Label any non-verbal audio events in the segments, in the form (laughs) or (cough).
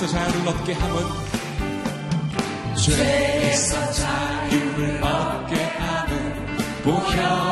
죄에서 자유를 얻게 함은 죄에서 자유를 얻게 함은 보혈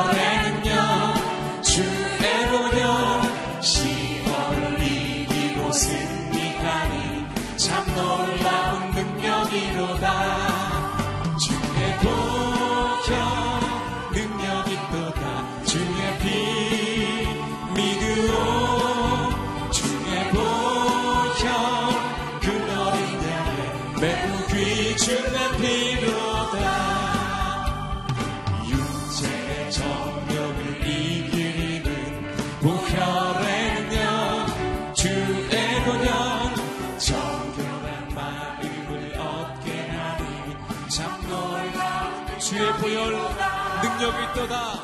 있도다.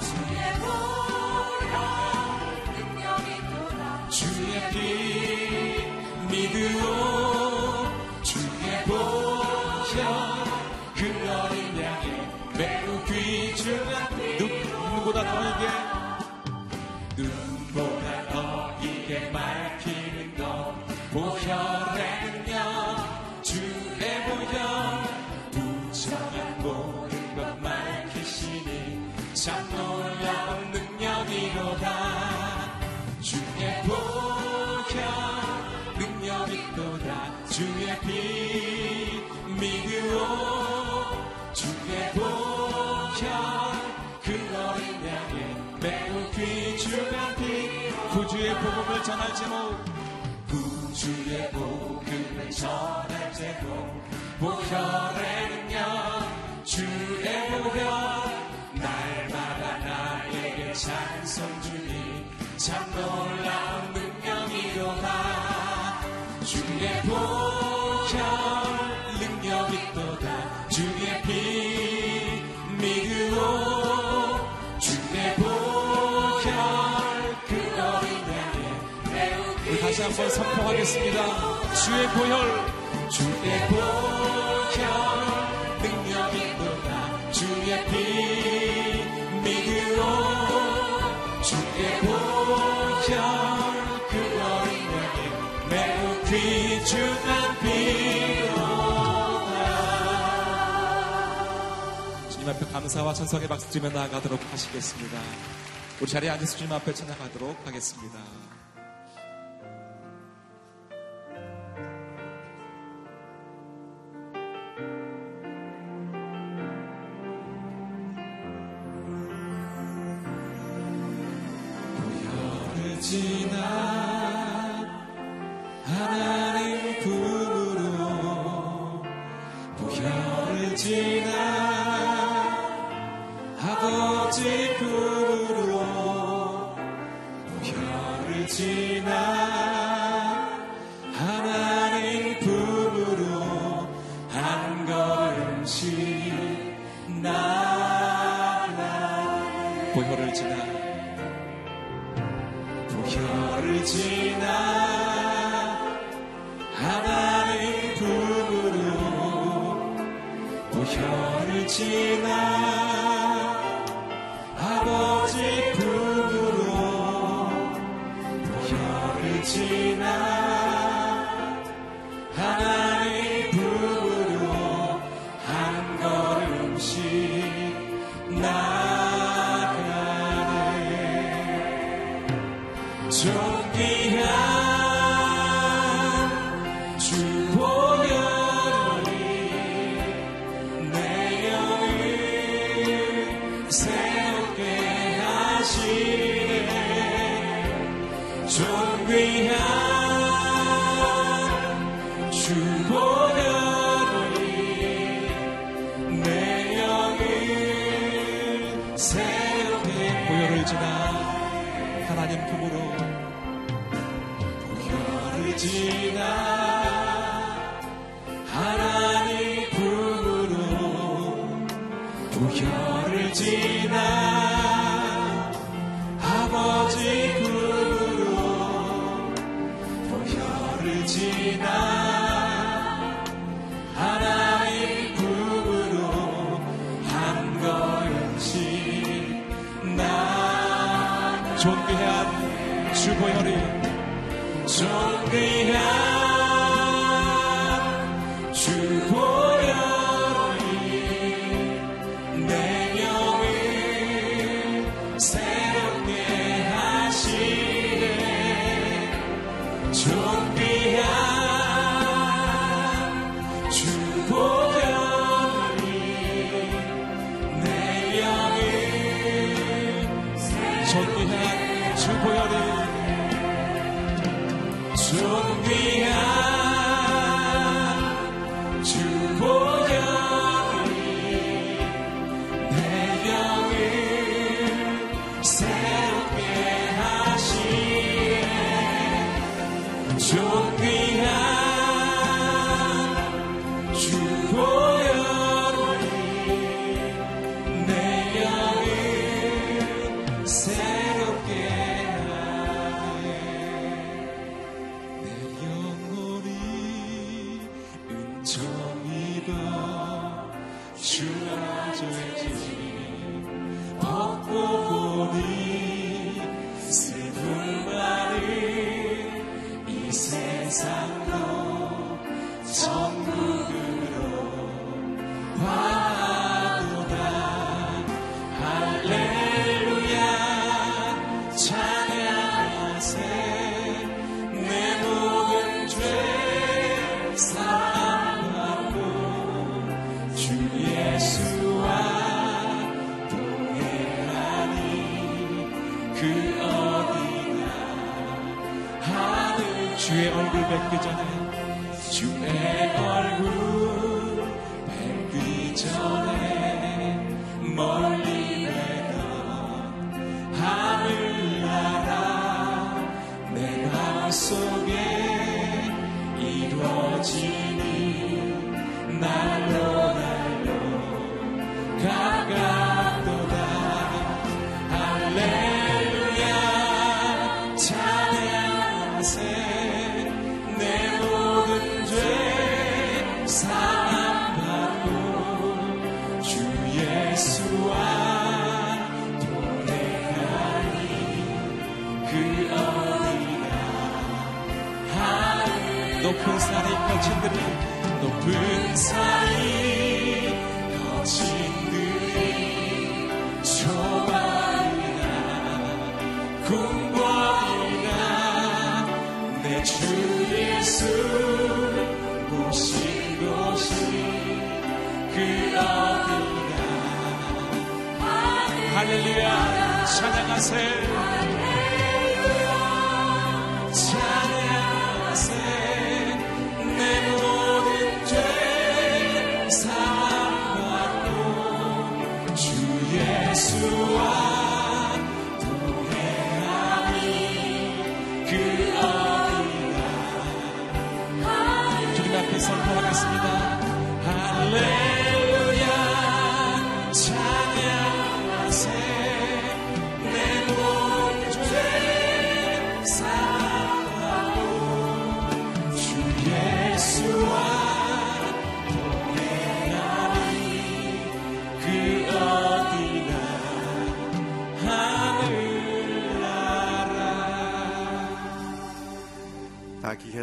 구주의 복음을 전할 제목. 구주의 복음을 전할 제목. 보혈에는요 주의 보혈. 날마다 나에게 찬송 주니 참 놀라운 능력이로다 주의 보혈 다시 한번 선포하겠습니다. 주의 보혈 주의 보혈 능력이 또다 주의 피 믿으오 주의 보혈 그 어린 양의 매우 귀중한 피로다 주님 앞에 감사와 천성의 박수 드리며 나아가도록 하시겠습니다. 우리 자리에 앉아서 주님 앞에 찬양하도록 하겠습니다. 지나 아버지 품으로 보혈을 지나 보 존귀한 주 보혈이 존귀한 주의 얼굴 뵙기 전에 주의 얼굴 거친 들이 높은 산이 거친 들이 좁아이나 궁궐이나 내 주 예수 모신 곳이 그 어디나 할렐루야. 찬양하세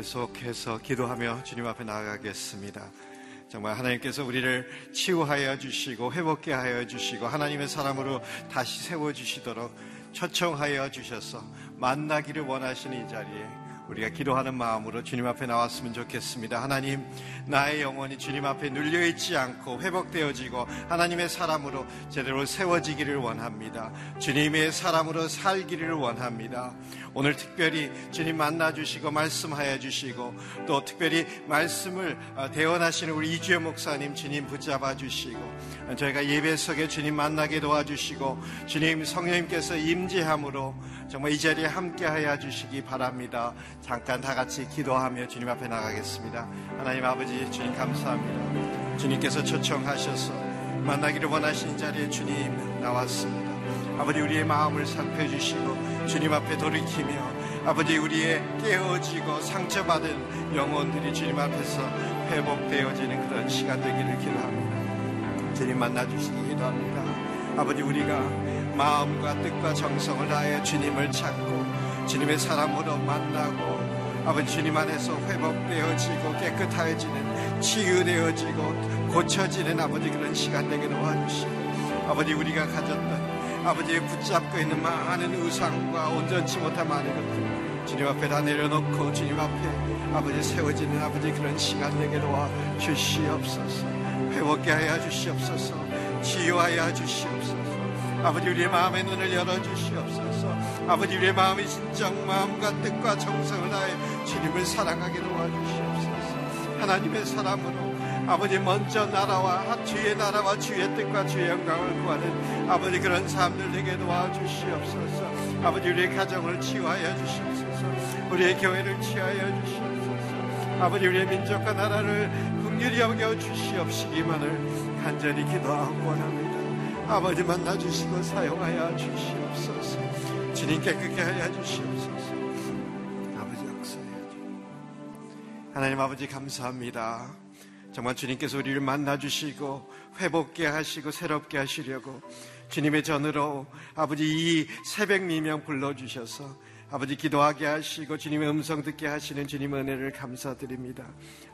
계속해서 기도하며 주님 앞에 나아가겠습니다. 정말 하나님께서 우리를 치유하여 주시고 회복케 하여 주시고 하나님의 사람으로 다시 세워 주시도록 초청하여 주셔서 만나기를 원하시는 이 자리에 우리가 기도하는 마음으로 주님 앞에 나왔으면 좋겠습니다. 하나님, 나의 영혼이 주님 앞에 눌려있지 않고 회복되어지고 하나님의 사람으로 제대로 세워지기를 원합니다. 주님의 사람으로 살기를 원합니다. 오늘 특별히 주님 만나주시고 말씀하여 주시고 또 특별히 말씀을 어, 대원하시는 우리 이주혜 목사님 주님 붙잡아 주시고 저희가 예배 속에 주님 만나게 도와주시고 주님 성령님께서 임재함으로 정말 이 자리에 함께 하여 주시기 바랍니다. 잠깐 다 같이 기도하며 주님 앞에 나가겠습니다. 하나님 아버지 주님 감사합니다. 주님께서 초청하셔서 만나기를 원하신 자리에 주님 나왔습니다. 아버지 우리의 마음을 살펴주시고 주님 앞에 돌이키며 아버지 우리의 깨어지고 상처받은 영혼들이 주님 앞에서 회복되어지는 그런 시간 되기를 기도합니다. 주님 만나주시기 기도합니다. 아버지 우리가 마음과 뜻과 정성을 다해 주님을 찾고 주님의 사람으로 만나고 아버지 주님 안에서 회복되어지고 깨끗해지는 치유되어지고 고쳐지는 아버지 그런 시간 되게 도와주시고 아버지 우리가 가졌던 아버지의 붙잡고 있는 많은 의상과 온전치 못한 많은 것들 주님 앞에 다 내려놓고 주님 앞에 아버지 세워지는 아버지 그런 시간 되게 도와주시옵소서. 회복게 하여 주시옵소서. 치유하여 주시옵소서 아버지 우리의 마음의 눈을 열어주시옵소서. 아버지 우리의 마음의 진정 마음과 뜻과 정성을 다해 주님을 사랑하게 도와주시옵소서. 하나님의 사람으로 아버지 먼저 나라와 주의 나라와 주의 뜻과 주의 영광을 구하는 아버지 그런 사람들 되게 도와주시옵소서. 아버지 우리의 가정을 치유하여 주시옵소서. 우리의 교회를 치유하여 주시옵소서. 아버지 우리의 민족과 나라를 긍휼히 여겨 주시옵시기만을 간절히 기도하고 원합니다. 아버지 만나 주시고 사용하여 주시옵소서. 주님 깨끗게 하여 주시옵소서. 아버지 역사해 하나님 아버지 감사합니다. 정말 주님께서 우리를 만나 주시고 회복게 하시고 새롭게 하시려고 주님의 전으로 아버지 이 새벽 미명 불러 주셔서 아버지 기도하게 하시고 주님의 음성 듣게 하시는 주님 은혜를 감사드립니다.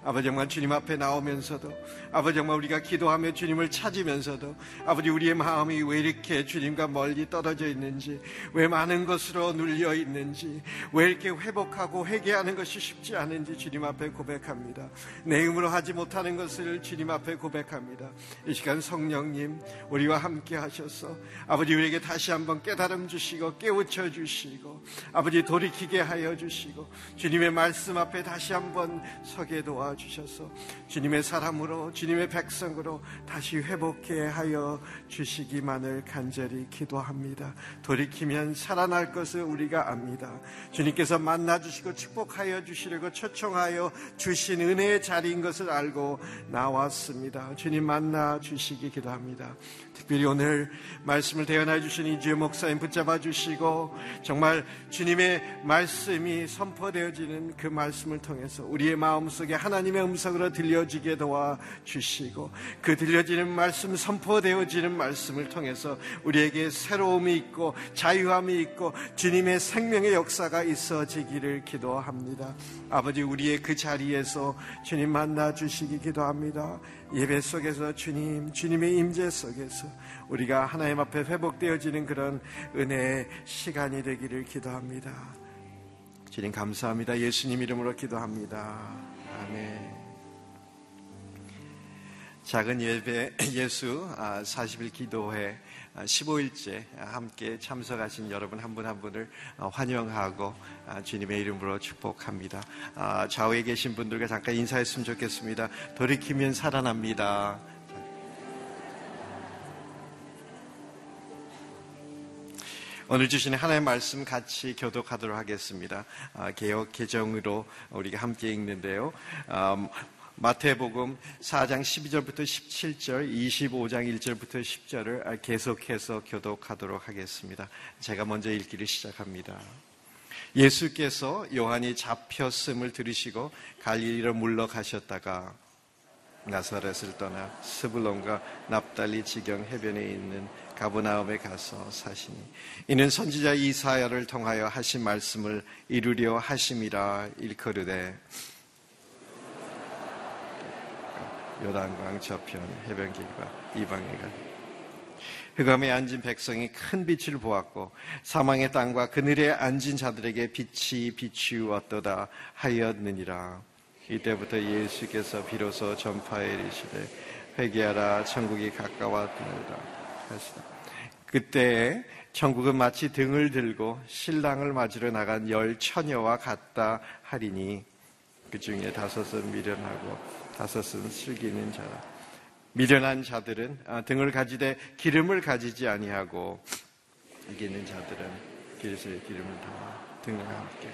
아버지 정말 주님 앞에 나오면서도 아버지 정말 우리가 기도하며 주님을 찾으면서도 아버지 우리의 마음이 왜 이렇게 주님과 멀리 떨어져 있는지 왜 많은 것으로 눌려 있는지 왜 이렇게 회복하고 회개하는 것이 쉽지 않은지 주님 앞에 고백합니다. 내 힘으로 하지 못하는 것을 주님 앞에 고백합니다. 이 시간 성령님 우리와 함께 하셔서 아버지 우리에게 다시 한번 깨달음 주시고 깨우쳐 주시고 아버지 돌이키게 하여 주시고 주님의 말씀 앞에 다시 한번 서게 도와주셔서 주님의 사람으로 주님의 백성으로 다시 회복해 하여 주시기만을 간절히 기도합니다. 돌이키면 살아날 것을 우리가 압니다. 주님께서 만나 주시고 축복하여 주시려고 초청하여 주신 은혜의 자리인 것을 알고 나왔습니다. 주님 만나 주시기 기도합니다. 특별히 오늘 말씀을 대연해 주신 이주의 목사님 붙잡아 주시고 정말 주님 의 말씀이 선포되어지는 그 말씀을 통해서 우리의 마음속에 하나님의 음성으로 들려지게 도와 주시고 그 들려지는 말씀 선포되어지는 말씀을 통해서 우리에게 새로움이 있고 자유함이 있고 주님의 생명의 역사가 있어지기를 기도합니다. 아버지 우리의 그 자리에서 주님 만나 주시기 기도합니다. 예배 속에서 주님, 주님의 임재 속에서 우리가 하나님 앞에 회복되어지는 그런 은혜의 시간이 되기를 기도합니다. 주님 감사합니다. 예수님 이름으로 기도합니다. 아멘. 작은 예배 예수 40일 아, 기도회 15일째 함께 참석하신 여러분 한 분한 한 분을 어, 환영하고 아, 주님의 이름으로 축복합니다. 아, 좌우에 계신 분들과 잠깐 인사했으면 좋겠습니다. 돌이키면 살아납니다. 오늘 주신 하나의 말씀 같이 교독하도록 하겠습니다. 아, 개혁 개정으로 우리가 함께 읽는데요. 마태복음 4장 12절부터 17절, 25장 1절부터 10절을 계속해서 교독하도록 하겠습니다. 제가 먼저 읽기를 시작합니다. 예수께서 요한이 잡혔음을 들으시고 갈릴리로 물러가셨다가 나사렛을 떠나 스불론과 납달리 지경 해변에 있는 가브나움에 가서 사시니 이는 선지자 이사야를 통하여 하신 말씀을 이루려 하심이라 일컬으되 요단강 저편 해변길과 이방에 가 흑암에 앉은 백성이 큰 빛을 보았고 사망의 땅과 그늘에 앉은 자들에게 빛이 비추었도다 하였느니라. 이때부터 예수께서 비로소 전파에 이르시되 회개하라 천국이 가까웠느니라 하시다. 그때 천국은 마치 등을 들고 신랑을 맞으러 나간 열 처녀와 같다 하리니 그 중에 다섯은 미련하고 다섯은 슬기는 자라. 미련한 자들은 아, 등을 가지되 기름을 가지지 아니하고 이기는 자들은 길에서의 기름을 다 등과 함께.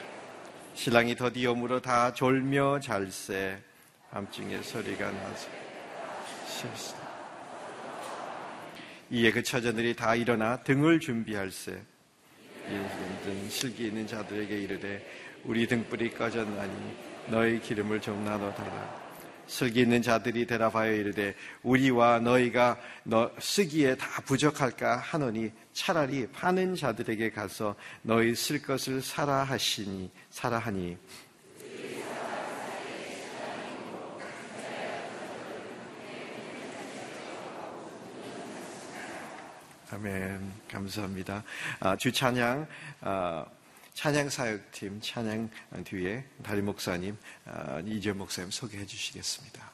신랑이 물어 다 졸며 잘새 밤중에 소리가 나서 실수. 이에 그 처자들이 다 일어나 등을 준비할세. 등 실기 있는 자들에게 이르되 우리 등불이 꺼졌나니 너희 기름을 좀 나눠 달라. 슬기 있는 자들이 대답하여 이르되 우리와 너희가 너 쓰기에 다 부족할까 하노니 차라리 파는 자들에게 가서 너희 쓸 것을 사라 하시니 사라 하니. 아멘. 감사합니다. 아, 주 찬양 아, 찬양 사역팀 찬양 뒤에 다리 목사님 아, 이재 목사님 소개해 주시겠습니다.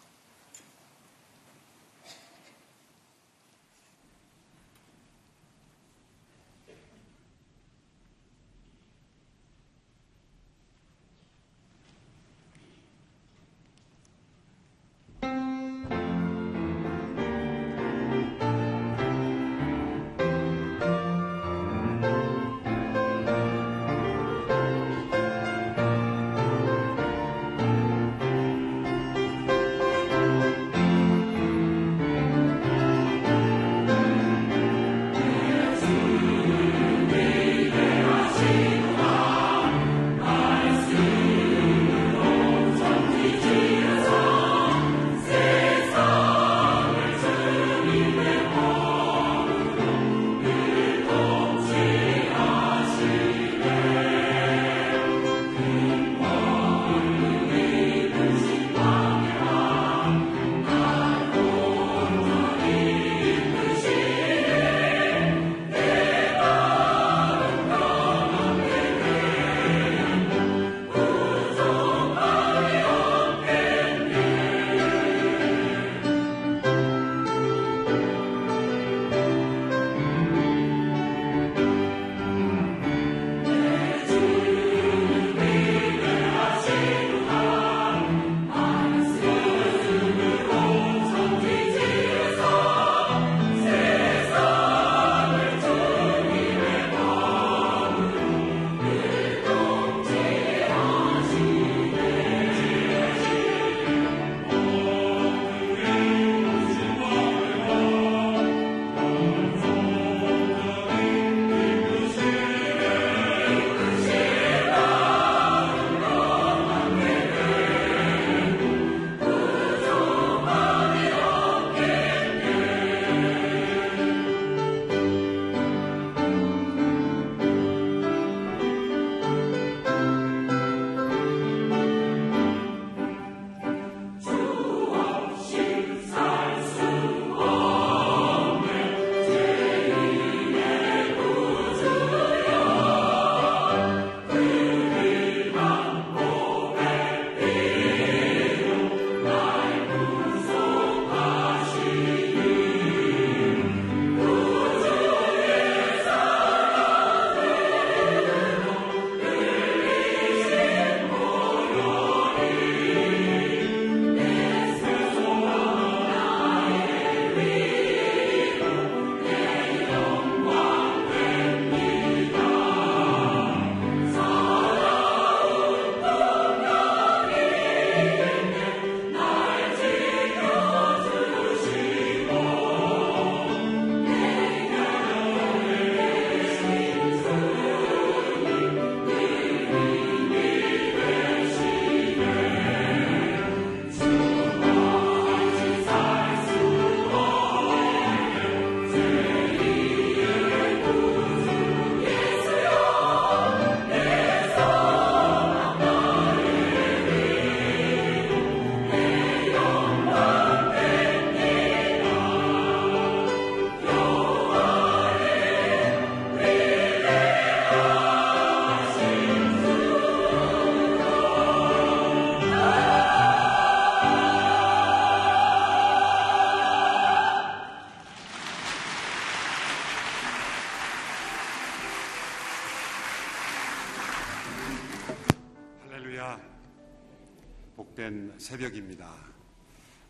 새벽입니다.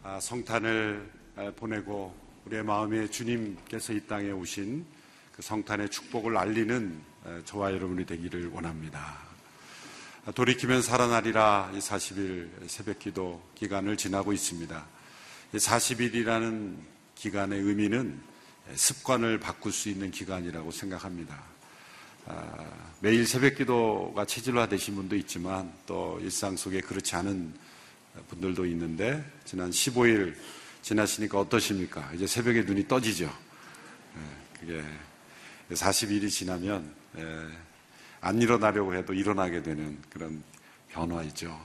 아, 성탄을 보내고 우리의 마음에 주님께서 이 땅에 오신 그 성탄의 축복을 알리는 저와 여러분이 되기를 원합니다. 아, 돌이키면 살아나리라 이 40일 새벽 기도 기간을 지나고 있습니다. 이 40일이라는 기간의 의미는 습관을 바꿀 수 있는 기간이라고 생각합니다. 아, 매일 새벽 기도가 체질화 되신 분도 있지만 또 일상 속에 그렇지 않은 분들도 있는데 지난 15일 지나시니까 어떠십니까? 이제 새벽에 눈이 떠지죠. 예, 그게 40일이 지나면 예, 안 일어나려고 해도 일어나게 되는 그런 변화이죠.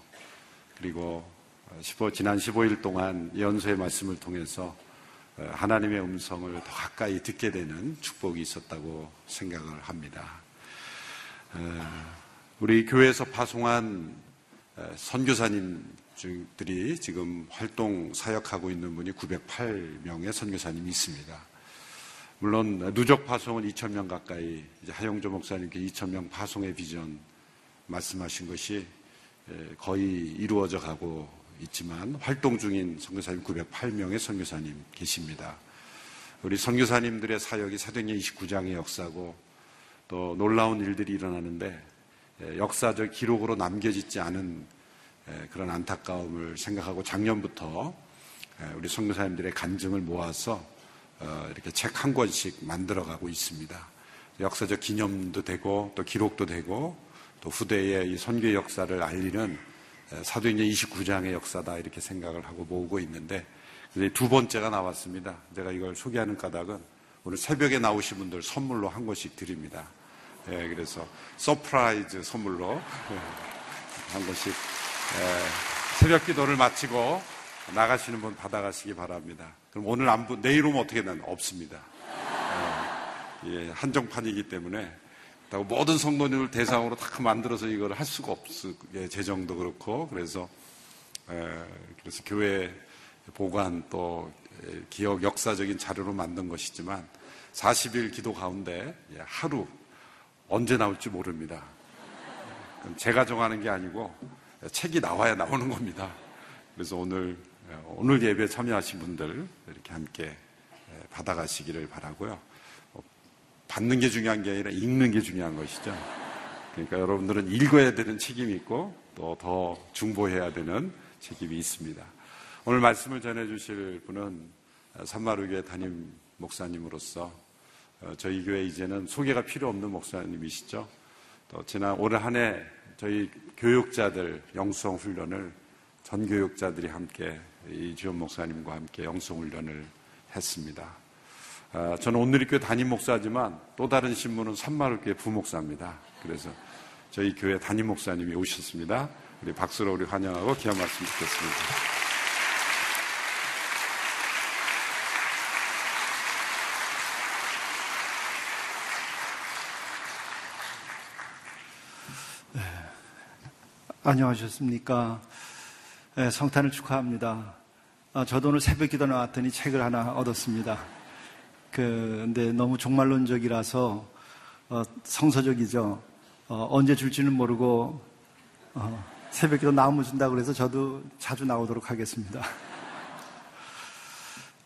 그리고 지난 15일 동안 연소의 말씀을 통해서 어, 하나님의 음성을 더 가까이 듣게 되는 축복이 있었다고 생각을 합니다. 우리 교회에서 파송한 선교사님들이 지금 활동 사역하고 있는 분이 908명의 선교사님이 있습니다. 물론 누적 파송은 2,000명 가까이 하영조 목사님께 2,000명 파송의 비전 말씀하신 것이 거의 이루어져 가고 있지만 활동 중인 선교사님 908명의 선교사님 계십니다. 우리 선교사님들의 사역이 사도행전 29장의 역사고 또 놀라운 일들이 일어나는데 역사적 기록으로 남겨지지 않은 그런 안타까움을 생각하고 작년부터 우리 선교사님들의 간증을 모아서 어, 이렇게 책 한 권씩 만들어가고 있습니다. 역사적 기념도 되고 또 기록도 되고 또 후대의 이 선교 역사를 알리는 사도행전 29장의 역사다 이렇게 생각을 하고 모으고 있는데 두 번째가 나왔습니다. 제가 이걸 소개하는 까닭은 오늘 새벽에 나오신 분들 선물로 한 권씩 드립니다. 예, 그래서 surprise 선물로 예, 한 권씩 예, 새벽 기도를 마치고 나가시는 분 받아가시기 바랍니다. 그럼 오늘 안 부, 내일 오면 어떻게 되나? 없습니다. 예, 예, 한정판이기 때문에 모든 성도님을 대상으로 다 만들어서 이걸 할 수가 없어. 예, 재정도 그렇고 그래서 예, 그래서 교회 보관 또 기억 역사적인 자료로 만든 것이지만 40일 기도 가운데 예, 하루 언제 나올지 모릅니다. 제가 정하는 게 아니고 책이 나와야 나오는 겁니다. 그래서 오늘 오늘 예배 참여하신 분들 이렇게 함께 받아가시기를 바라고요. 어, 받는 게 중요한 게 아니라 읽는 게 중요한 것이죠. 그러니까 여러분들은 읽어야 되는 책임이 있고 또 더 중보해야 되는 책임이 있습니다. 오늘 말씀을 전해주실 분은 산마루교회 담임 목사님으로서 어, 저희 교회 이제는 소개가 필요 없는 목사님이시죠. 또 지난 올한해 저희 교육자들 영성 훈련을 전 교육자들이 함께 이주연 목사님과 함께 영성 훈련을 했습니다. 아, 저는 오늘리교회 담임 목사지만 또 다른 신분은 산마루교회 부목사입니다. 그래서 저희 교회 담임 목사님이 오셨습니다. 우리 박수로 우리 환영하고 기한 말씀 듣겠습니다. 안녕하셨습니까? 네, 성탄을 축하합니다. 아, 저도 오늘 새벽 기도 나왔더니 책을 하나 얻었습니다. 그, 근데 너무 종말론적이라서 어, 성서적이죠. 어, 언제 줄지는 모르고 어, 새벽 기도 나오면 준다고 그래서 저도 자주 나오도록 하겠습니다.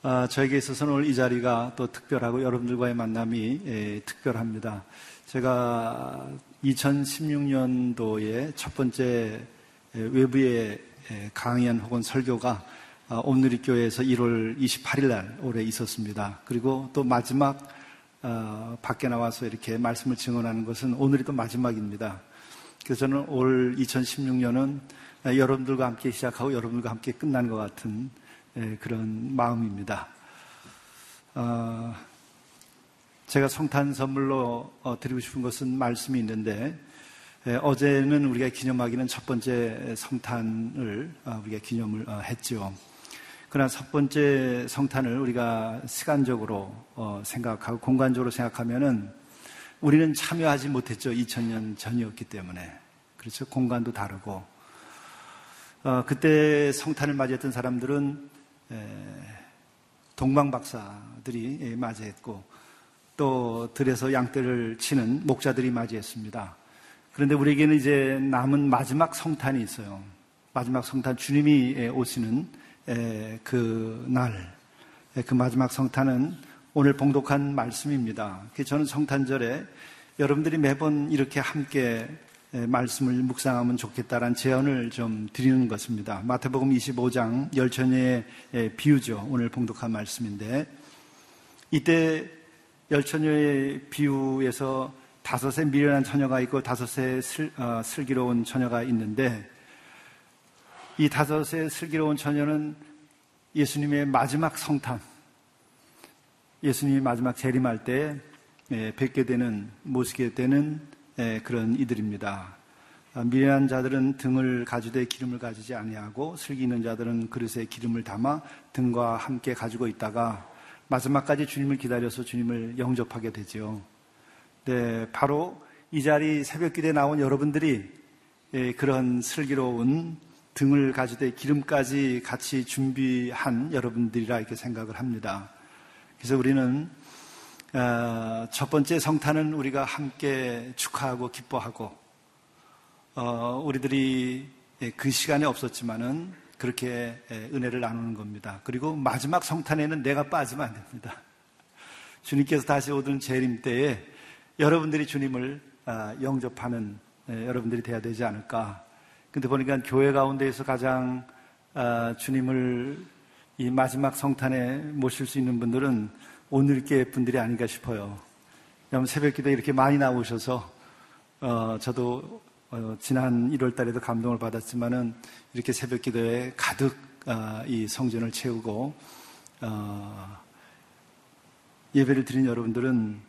아, 저에게 있어서는 오늘 이 자리가 또 특별하고 여러분들과의 만남이 예, 특별합니다. 제가 2016년도에 첫 번째 외부의 강연 혹은 설교가 아, 오늘리 교회에서 1월 28일 날 올해 있었습니다. 그리고 또 마지막 어, 밖에 나와서 이렇게 말씀을 증언하는 것은 오늘이 또 마지막입니다. 그래서 저는 올 2016년은 여러분들과 함께 시작하고 여러분들과 함께 끝난 것 같은 그런 마음입니다. 어, 제가 성탄 선물로 어, 드리고 싶은 것은 말씀이 있는데 어제는 우리가 기념하기는 첫 번째 성탄을 어, 우리가 기념을 어, 했죠. 그러나 첫 번째 성탄을 우리가 시간적으로 생각하고 공간적으로 생각하면은 우리는 참여하지 못했죠. 2000년 전이었기 때문에. 그렇죠. 공간도 다르고. 그때 성탄을 맞이했던 사람들은 동방 박사들이 예, 맞이했고 또 들에서 양떼를 치는 목자들이 맞이했습니다. 그런데 우리에게는 이제 남은 마지막 성탄이 있어요. 마지막 성탄 주님이 오시는 그 날, 그 마지막 성탄은 오늘 봉독한 말씀입니다. 저는 성탄절에 여러분들이 매번 이렇게 함께 말씀을 묵상하면 좋겠다라는 제안을 좀 드리는 것입니다. 마태복음 25장 열처녀의 비유죠. 오늘 봉독한 말씀인데 이때 열 처녀의 비유에서 다섯의 미련한 처녀가 있고 다섯의 슬, 어, 슬기로운 처녀가 있는데 이 다섯의 슬기로운 처녀는 예수님의 마지막 성탄, 예수님이 마지막 재림할 때 예, 뵙게 되는, 모시게 되는 예, 그런 이들입니다. 아, 미련한 자들은 등을 가지되 기름을 가지지 아니하고 슬기 있는 자들은 그릇에 기름을 담아 등과 함께 가지고 있다가 마지막까지 주님을 기다려서 주님을 영접하게 되죠. 네, 바로 이 자리 새벽 기대에 나온 여러분들이 예, 그런 슬기로운 등을 가지되 기름까지 같이 준비한 여러분들이라 이렇게 생각을 합니다. 그래서 우리는 어, 첫 번째 성탄은 우리가 함께 축하하고 기뻐하고 어, 우리들이 예, 그 시간에 없었지만은 그렇게 예, 은혜를 나누는 겁니다. 그리고 마지막 성탄에는 내가 빠지면 안 됩니다. (laughs) 주님께서 다시 오던 재림 때에 여러분들이 주님을 아, 영접하는 예, 여러분들이 돼야 되지 않을까. 근데 보니까 교회 가운데에서 가장 아, 주님을 이 마지막 성탄에 모실 수 있는 분들은 오늘께 분들이 아닌가 싶어요. 여러분 새벽 기도 이렇게 많이 나오셔서 어, 저도 어, 지난 1월 달에도 감동을 받았지만은 이렇게 새벽 기도에 가득 어, 이 성전을 채우고 어, 예배를 드린 여러분들은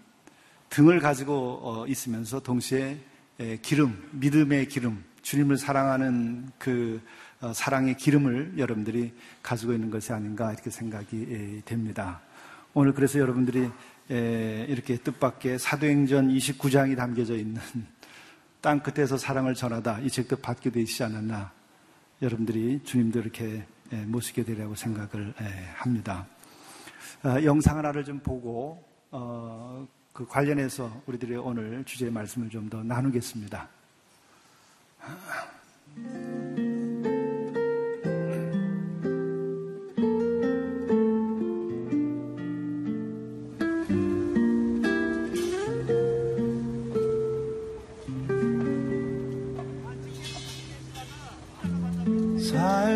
등을 가지고 어, 있으면서 동시에 기름, 믿음의 기름, 주님을 사랑하는 그 어, 사랑의 기름을 여러분들이 가지고 있는 것이 아닌가 이렇게 생각이 됩니다. 오늘 그래서 여러분들이 이렇게 뜻밖의 사도행전 29장이 담겨져 있는 땅 끝에서 사랑을 전하다 이 책도 받게 되시지 않았나 여러분들이 주님도 이렇게 모시게 되리라고 생각을 합니다. 어, 영상 하나를 좀 보고 어, 그 관련해서 우리들의 오늘 주제의 말씀을 좀 더 나누겠습니다.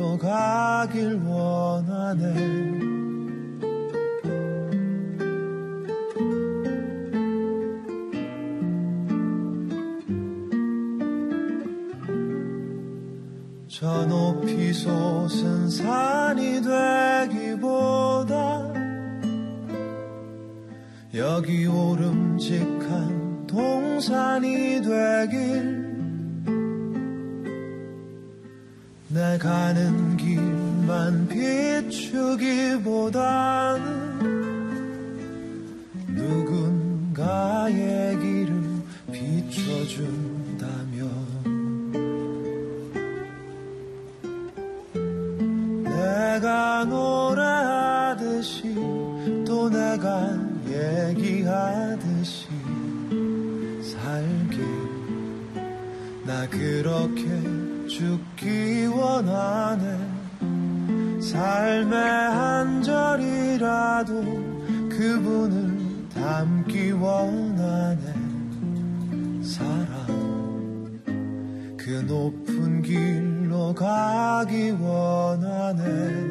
로 가길 원하네. 저 높이 솟은 산이 되기보다 여기 오름직한 동산이 되길 내 가는 길만 비추기보다는 누군가의 길을 비춰준다면 내가 노래하듯이 또 내가 얘기하듯이 살길 나 그렇게 죽기 원하네. 삶의 한 절이라도 그분을 담기 원하네. 사랑 그 높은 길로 가기 원하네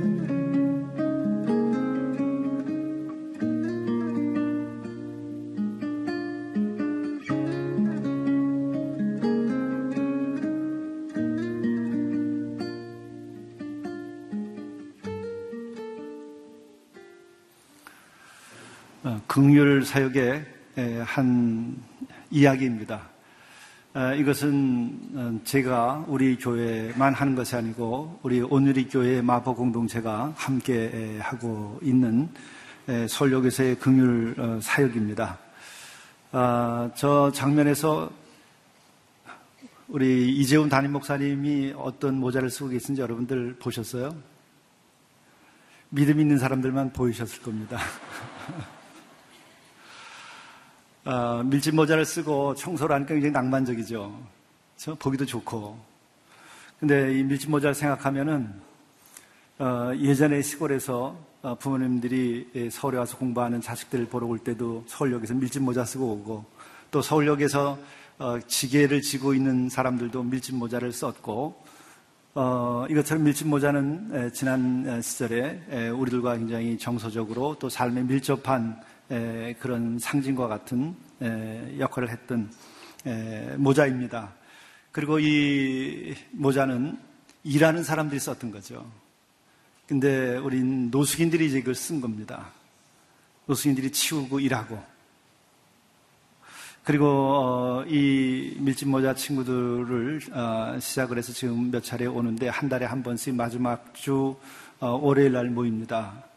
극률 사역의 한 이야기입니다. 어, 이것은 어, 제가 우리 교회만 하는 것이 아니고 우리 오늘이 교회 마포 공동체가 함께 하고 있는 설욕에서의 긍휼 어, 사역입니다. 아, 저 장면에서 우리 이재훈 담임 목사님이 어떤 모자를 쓰고 계신지 여러분들 보셨어요? 믿음 있는 사람들만 보이셨을 겁니다. (laughs) 어, 밀짚 모자를 쓰고 청소를 하니까 굉장히 낭만적이죠. 저 보기도 좋고. 근데 이 밀짚 모자를 생각하면은 어, 예전에 시골에서 어, 부모님들이 서울에 와서 공부하는 자식들을 보러 올 때도 서울역에서 밀짚 모자 쓰고 오고 또 서울역에서 어, 지게를 지고 있는 사람들도 밀짚 모자를 썼고 어, 이것처럼 밀짚 모자는 에, 지난 시절에 에, 우리들과 굉장히 정서적으로 또 삶에 밀접한 에, 그런 상징과 같은 역할을 했던 모자입니다. 그리고 이 모자는 일하는 사람들이 썼던 거죠. 근데 우린 노숙인들이 이제 이걸 쓴 겁니다. 노숙인들이 치우고 일하고. 그리고 어, 이 밀짚 모자 친구들을 어, 시작을 해서 지금 몇 차례 오는데 한 달에 한 번씩 마지막 주 어, 월요일 날 모입니다.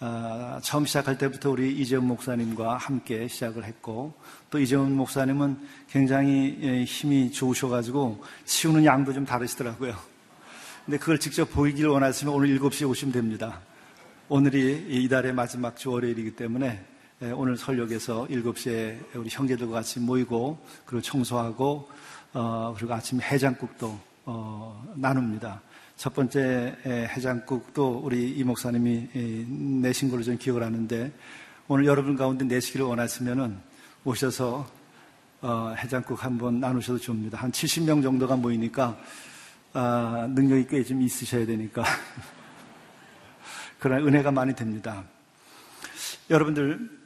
어, 처음 시작할 때부터 우리 이재훈 목사님과 함께 시작을 했고 또 이재훈 목사님은 굉장히 예, 힘이 좋으셔가지고 치우는 양도 좀 다르시더라고요. 근데 그걸 직접 보이길 원하시면 오늘 7시에 오시면 됩니다. 오늘이 이달의 마지막 주 월요일이기 때문에 예, 오늘 설역에서 7시에 우리 형제들과 같이 모이고 그리고 청소하고 어, 그리고 아침 해장국도 어, 나눕니다. 첫 번째 해장국도 우리 이 목사님이 내신 걸로 좀 기억을 하는데 오늘 여러분 가운데 내시기를 원하시면은 오셔서 어, 해장국 한번 나누셔도 좋습니다. 한 70명 정도가 모이니까 아, 능력이 꽤 좀 있으셔야 되니까 (laughs) 그런 은혜가 많이 됩니다. 여러분들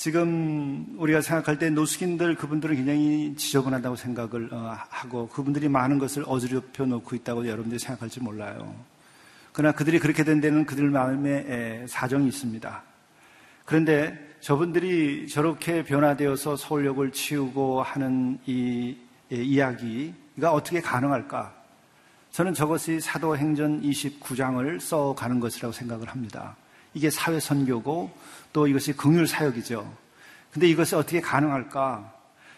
지금 우리가 생각할 때 노숙인들 그분들은 굉장히 지저분하다고 생각을 어, 하고 그분들이 많은 것을 어지럽혀 놓고 있다고 여러분들이 생각할지 몰라요. 그러나 그들이 그렇게 된 데는 그들 마음에 사정이 있습니다. 그런데 저분들이 저렇게 변화되어서 서울역을 치우고 하는 이 이야기가 어떻게 가능할까? 저는 저것이 사도행전 29장을 써가는 것이라고 생각을 합니다. 이게 사회 선교고 또 이것이 긍휼 사역이죠. 근데 이것이 어떻게 가능할까?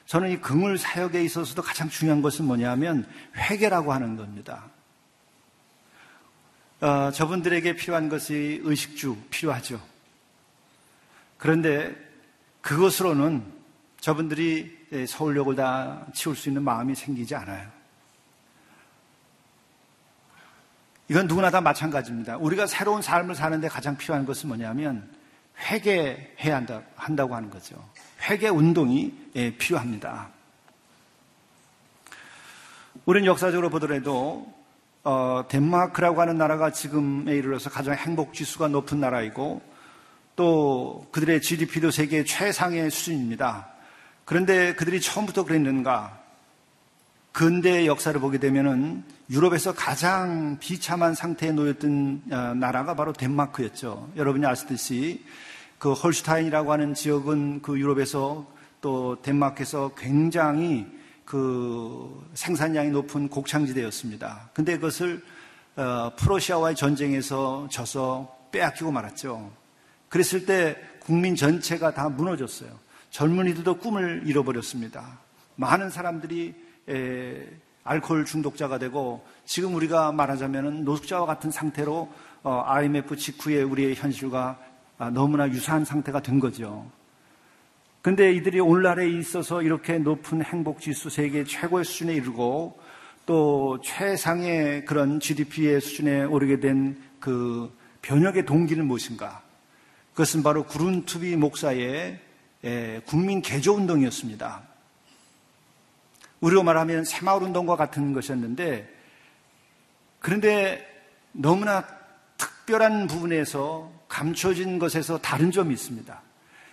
저는 이 긍휼 사역에 있어서도 가장 중요한 것은 뭐냐면 회개라고 하는 겁니다. 어, 저분들에게 필요한 것이 의식주 필요하죠. 그런데 그것으로는 저분들이 서울역을 다 치울 수 있는 마음이 생기지 않아요. 이건 누구나 다 마찬가지입니다. 우리가 새로운 삶을 사는데 가장 필요한 것은 뭐냐면 회개해야 한다, 한다고 하는 거죠. 회개 운동이 예, 필요합니다. 우리는 역사적으로 보더라도 어, 덴마크라고 하는 나라가 지금에 이르러서 가장 행복 지수가 높은 나라이고 또 그들의 GDP도 세계 최상의 수준입니다. 그런데 그들이 처음부터 그랬는가? 근대 역사를 보게 되면은 유럽에서 가장 비참한 상태에 놓였던 어, 나라가 바로 덴마크였죠. 여러분이 아시듯이 그 홀슈타인이라고 하는 지역은 그 유럽에서 또 덴마크에서 굉장히 그 생산량이 높은 곡창지대였습니다. 근데 그것을 어, 프로시아와의 전쟁에서 져서 빼앗기고 말았죠. 그랬을 때 국민 전체가 다 무너졌어요. 젊은이들도 꿈을 잃어버렸습니다. 많은 사람들이 에, 알코올 중독자가 되고 지금 우리가 말하자면 노숙자와 같은 상태로 어, IMF 직후에 우리의 현실과 아, 너무나 유사한 상태가 된 거죠. 근데 이들이 오늘날에 있어서 이렇게 높은 행복 지수 세계 최고의 수준에 이르고 또 최상의 그런 GDP의 수준에 오르게 된 그 변혁의 동기는 무엇인가? 그것은 바로 구룬투비 목사의 국민 개조 운동이었습니다. 우리로 말하면 새마을 운동과 같은 것이었는데 그런데 너무나 특별한 부분에서 감춰진 것에서 다른 점이 있습니다.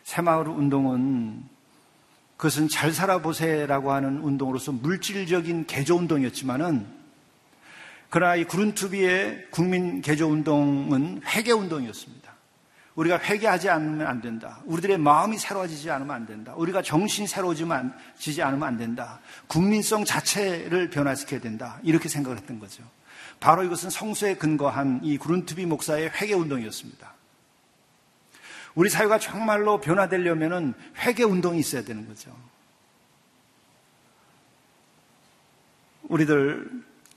새마을 운동은 그것은 잘 살아보세라고 하는 운동으로서 물질적인 개조 운동이었지만은 그러나 이 구른투비의 국민 개조 운동은 회개 운동이었습니다. 우리가 회개하지 않으면 안 된다. 우리들의 마음이 새로워지지 않으면 안 된다. 우리가 정신이 새로워지지 않으면 안 된다. 국민성 자체를 변화시켜야 된다. 이렇게 생각을 했던 거죠. 바로 이것은 성수에 근거한 이 구른투비 목사의 회개 운동이었습니다. 우리 사회가 정말로 변화되려면 회개 운동이 있어야 되는 거죠. 우리들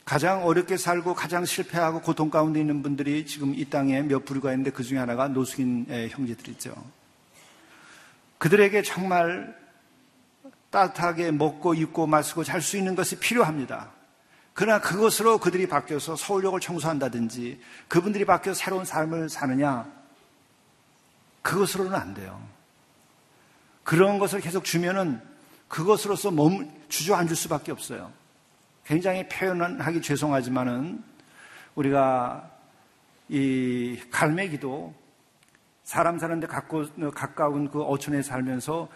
가장 어렵게 살고 가장 실패하고 고통 가운데 있는 분들이 지금 이 땅에 몇 부류가 있는데 그 중에 하나가 노숙인 형제들이죠. 그들에게 정말 따뜻하게 먹고 입고 마시고 잘 수 있는 것이 필요합니다. 그러나 그것으로 그들이 바뀌어서 서울역을 청소한다든지 그분들이 바뀌어 새로운 삶을 사느냐? 그것으로는 안 돼요. 그런 것을 계속 주면은 그것으로서 몸 주저앉을 수밖에 없어요. 굉장히 표현하기 죄송하지만은 우리가 이 갈매기도 사람 사는데 가까운 그 어촌에 살면서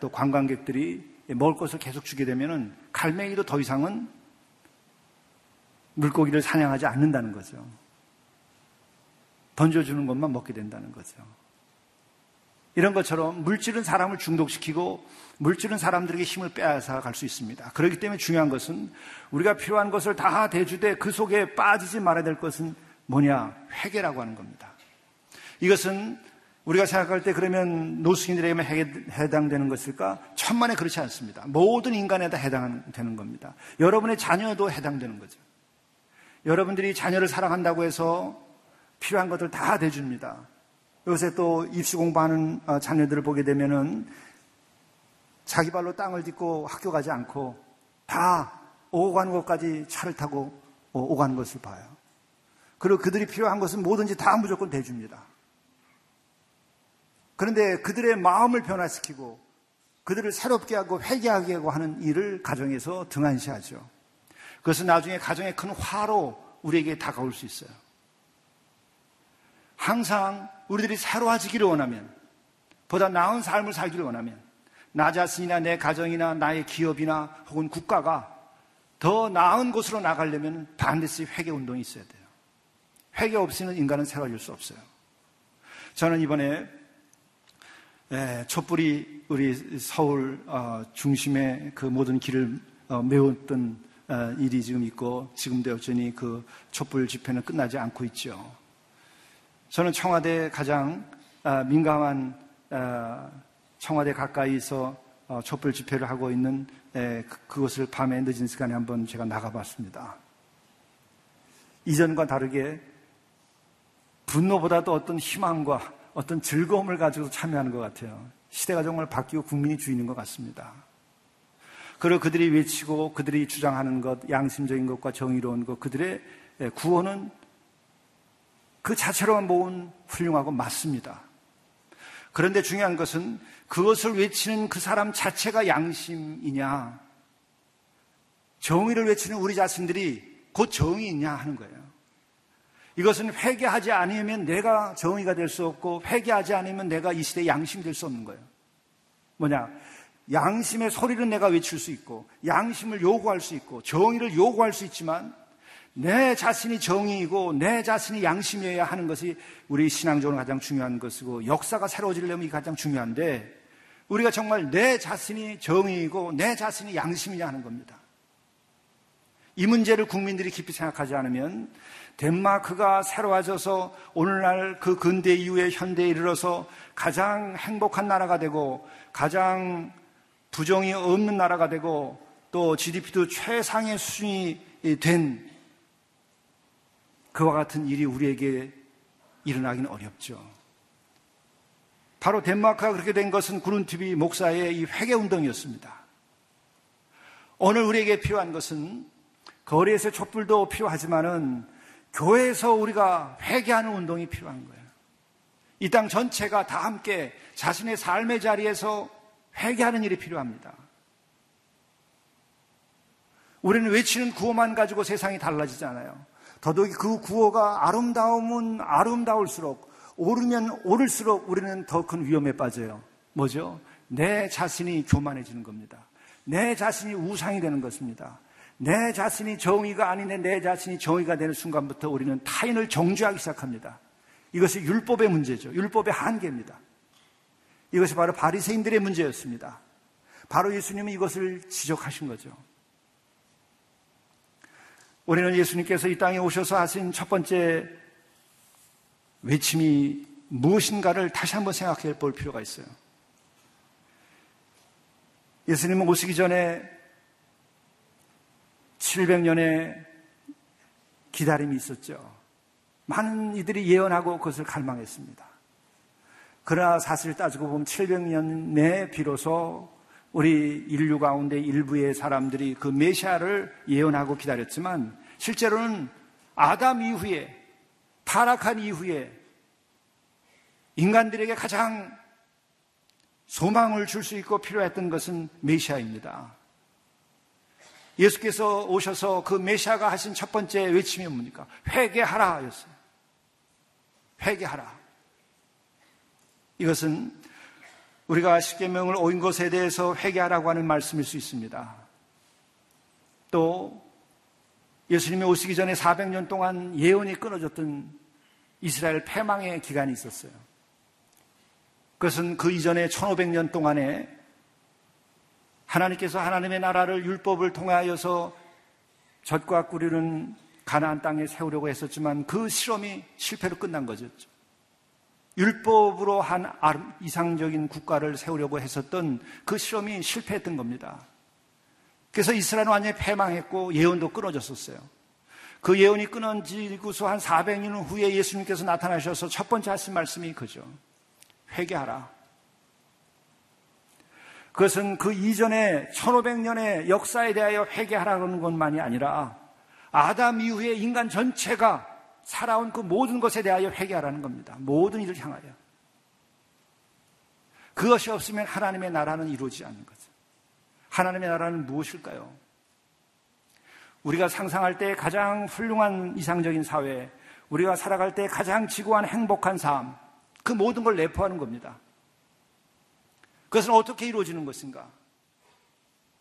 또 관광객들이 먹을 것을 계속 주게 되면은 갈매기도 더 이상은 물고기를 사냥하지 않는다는 거죠. 던져주는 것만 먹게 된다는 거죠. 이런 것처럼 물질은 사람을 중독시키고 물질은 사람들에게 힘을 빼앗아 갈 수 있습니다. 그렇기 때문에 중요한 것은 우리가 필요한 것을 다 대주되 그 속에 빠지지 말아야 될 것은 뭐냐? 회개라고 하는 겁니다. 이것은 우리가 생각할 때 그러면 노숙인들에게만 해당되는 것일까? 천만에 그렇지 않습니다. 모든 인간에 다 해당되는 겁니다. 여러분의 자녀도 해당되는 거죠. 여러분들이 자녀를 사랑한다고 해서 필요한 것들 다 대줍니다. 요새 또 입시 공부하는 어, 자녀들을 보게 되면은 자기 발로 땅을 딛고 학교 가지 않고 다 오고 가는 곳까지 차를 타고 어, 오고 가는 것을 봐요. 그리고 그들이 필요한 것은 뭐든지 다 무조건 대줍니다. 그런데 그들의 마음을 변화시키고 그들을 새롭게 하고 회개하게 하고 하는 일을 가정에서 등한시하죠. 그것은 나중에 가정의 큰 화로 우리에게 다가올 수 있어요. 항상 우리들이 새로워지기를 원하면, 보다 나은 삶을 살기를 원하면, 나 자신이나 내 가정이나 나의 기업이나 혹은 국가가 더 나은 곳으로 나가려면 반드시 회개 운동이 있어야 돼요. 회개 없이는 인간은 새로워질 수 없어요. 저는 이번에 촛불이 우리 서울 어, 중심의 그 모든 길을 어, 메웠던 어, 일이 지금 있고 지금도 여전히 그 촛불 집회는 끝나지 않고 있죠. 저는 청와대 가장 아, 민감한 아, 청와대 가까이서 어, 촛불 집회를 하고 있는 그, 그것을 밤에 늦은 시간에 한번 제가 나가봤습니다. 이전과 다르게 분노보다도 어떤 희망과 어떤 즐거움을 가지고 참여하는 것 같아요. 시대가 정말 바뀌고 국민이 주인인 것 같습니다. 그리고 그들이 외치고 그들이 주장하는 것, 양심적인 것과 정의로운 것, 그들의 구원은 그 자체로만 모은 훌륭하고 맞습니다. 그런데 중요한 것은 그것을 외치는 그 사람 자체가 양심이냐, 정의를 외치는 우리 자신들이 곧 정의이냐 하는 거예요. 이것은 회개하지 않으면 내가 정의가 될 수 없고 회개하지 않으면 내가 이 시대의 양심이 될 수 없는 거예요. 뭐냐? 양심의 소리를 내가 외칠 수 있고, 양심을 요구할 수 있고, 정의를 요구할 수 있지만, 내 자신이 정의이고, 내 자신이 양심이어야 하는 것이 우리 신앙적으로 가장 중요한 것이고, 역사가 새로워지려면 이게 가장 중요한데, 우리가 정말 내 자신이 정의이고, 내 자신이 양심이냐 하는 겁니다. 이 문제를 국민들이 깊이 생각하지 않으면 덴마크가 새로워져서 오늘날 그 근대 이후에 현대에 이르러서 가장 행복한 나라가 되고 가장 부정이 없는 나라가 되고 또 GDP도 최상의 수준이 된 그와 같은 일이 우리에게 일어나기는 어렵죠. 바로 덴마크가 그렇게 된 것은 구룬티비 목사의 이 회개 운동이었습니다. 오늘 우리에게 필요한 것은 거리에서 촛불도 필요하지만은 교회에서 우리가 회개하는 운동이 필요한 거예요. 이 땅 전체가 다 함께 자신의 삶의 자리에서 회개하는 일이 필요합니다. 우리는 외치는 구호만 가지고 세상이 달라지잖아요. 더더욱이 그 구호가 아름다움은 아름다울수록 오르면 오를수록 우리는 더 큰 위험에 빠져요. 뭐죠? 내 자신이 교만해지는 겁니다. 내 자신이 우상이 되는 것입니다. 내 자신이 정의가 아닌데 내 자신이 정의가 되는 순간부터 우리는 타인을 정죄하기 시작합니다. 이것이 율법의 문제죠. 율법의 한계입니다. 이것이 바로 바리새인들의 문제였습니다. 바로 예수님은 이것을 지적하신 거죠. 우리는 예수님께서 이 땅에 오셔서 하신 첫 번째 외침이 무엇인가를 다시 한번 생각해 볼 필요가 있어요. 예수님은 오시기 전에 700년의 기다림이 있었죠. 많은 이들이 예언하고 그것을 갈망했습니다. 그러나 사실 따지고 보면 700년 내 비로소 우리 인류 가운데 일부의 사람들이 그 메시아를 예언하고 기다렸지만 실제로는 아담 이후에 타락한 이후에 인간들에게 가장 소망을 줄 수 있고 필요했던 것은 메시아입니다. 예수께서 오셔서 그 메시아가 하신 첫 번째 외침이 뭡니까? 회개하라 였어요. 회개하라. 이것은 우리가 십계명을 오인 것에 대해서 회개하라고 하는 말씀일 수 있습니다. 또 예수님이 오시기 전에 400년 동안 예언이 끊어졌던 이스라엘 패망의 기간이 있었어요. 그것은 그 이전에 1500년 동안에 하나님께서 하나님의 나라를 율법을 통하여서 젖과 꿀이는 가나안 땅에 세우려고 했었지만 그 실험이 실패로 끝난 거였죠. 율법으로 한 이상적인 국가를 세우려고 했었던 그 실험이 실패했던 겁니다. 그래서 이스라엘은 완전히 패망했고 예언도 끊어졌었어요. 그 예언이 끊어지고서 한 400년 후에 예수님께서 나타나셔서 첫 번째 하신 말씀이 그죠. 회개하라. 그것은 그 이전에 1500년의 역사에 대하여 회개하라는 것만이 아니라 아담 이후에 인간 전체가 살아온 그 모든 것에 대하여 회개하라는 겁니다. 모든 일을 향하여. 그것이 없으면 하나님의 나라는 이루어지지 않는 거죠. 하나님의 나라는 무엇일까요? 우리가 상상할 때 가장 훌륭한 이상적인 사회, 우리가 살아갈 때 가장 지구한 행복한 삶, 그 모든 걸 내포하는 겁니다. 그것은 어떻게 이루어지는 것인가?